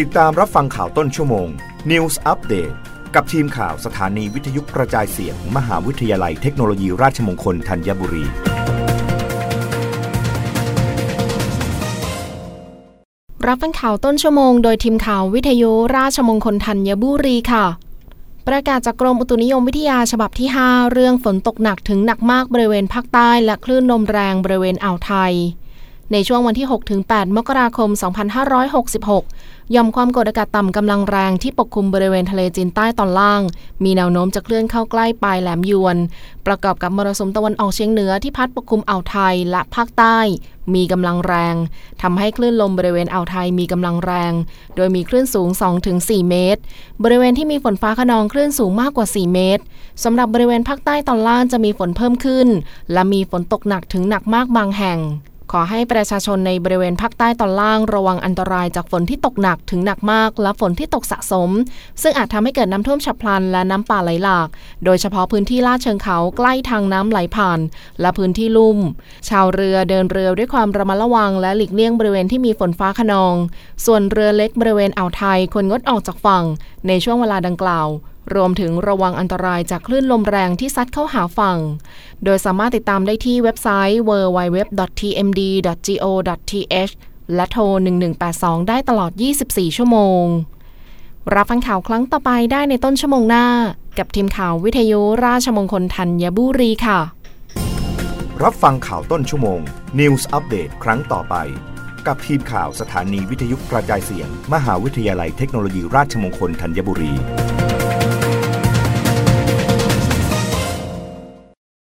ติดตามรับฟังข่าวต้นชั่วโมง News Update กับทีมข่าวสถานีวิทยุกระจายเสียงมมหาวิทยาลัยเทคโนโลยีราชมงคลธัญบุรี รับฟังข่าวต้นชั่วโมงโดยทีมข่าววิทยุราชมงคลธัญบุรีค่ะ ประกาศจากกรมอุตุนิยมวิทยาฉบับที่ 5 เรื่องฝนตกหนักถึงหนักมากบริเวณภาคใต้และคลื่นลมแรงบริเวณอ่าวไทยในช่วงวันที่ 6-8 มกราคม 2566 ยอมความกดอากาศต่ำกำลังแรงที่ปกคลุมบริเวณทะเลจีนใต้ตอนล่าง มีแนวโน้มจะเคลื่อนเข้าใกล้ปลายแหลมยวน ประกอบกับมรสุมตะวันออกเฉียงเหนือที่พัดปกคลุมอ่าวไทยและภาคใต้ มีกำลังแรง ทำให้คลื่นลมบริเวณอ่าวไทยมีกำลังแรง โดยมีคลื่นสูง 2-4 เมตร บริเวณที่มีฝนฟ้าขนองคลื่นสูงมากกว่า 4 เมตรสำหรับบริเวณภาคใต้ตอนล่างจะมีฝนเพิ่มขึ้น และมีฝนตกหนักถึงหนักมากบางแห่ง ขอให้ประชาชนในบริเวณภาคใต้ตอนล่างระวังอันตรายจากฝนที่ตกหนักถึงหนักมาก และฝนที่ตกสะสม ซึ่งอาจทำให้เกิดน้ำท่วมฉับพลันและน้ำป่าไหลหลาก โดยเฉพาะพื้นที่ลาดเชิงเขาใกล้ทางน้ำไหลผ่าน และพื้นที่ลุ่ม ชาวเรือเดินเรือด้วยความระมัดระวัง และหลีกเลี่ยงบริเวณที่มีฝนฟ้าขนอง ส่วนเรือเล็กบริเวณอ่าวไทยควรงดออกจากฝั่ง ในช่วงเวลาดังกล่าว รวมถึงระวังอันตรายจากคลื่นลมแรงที่ซัดเข้าหาฝั่ง โดยสามารถติดตามได้ที่เว็บไซต์ www.tmd.go.th และโทร 1182 ได้ตลอด 24 ชั่วโมง รับฟังข่าวครั้งต่อไปได้ในต้นชั่วโมงหน้า กับทีมข่าววิทยุราชมงคลธัญบุรีค่ะ รับฟังข่าวต้นชั่วโมง News Update ครั้งต่อไป กับทีมข่าวสถานีวิทยุกระจายเสียง มหาวิทยาลัยเทคโนโลยีราชมงคลธัญบุรี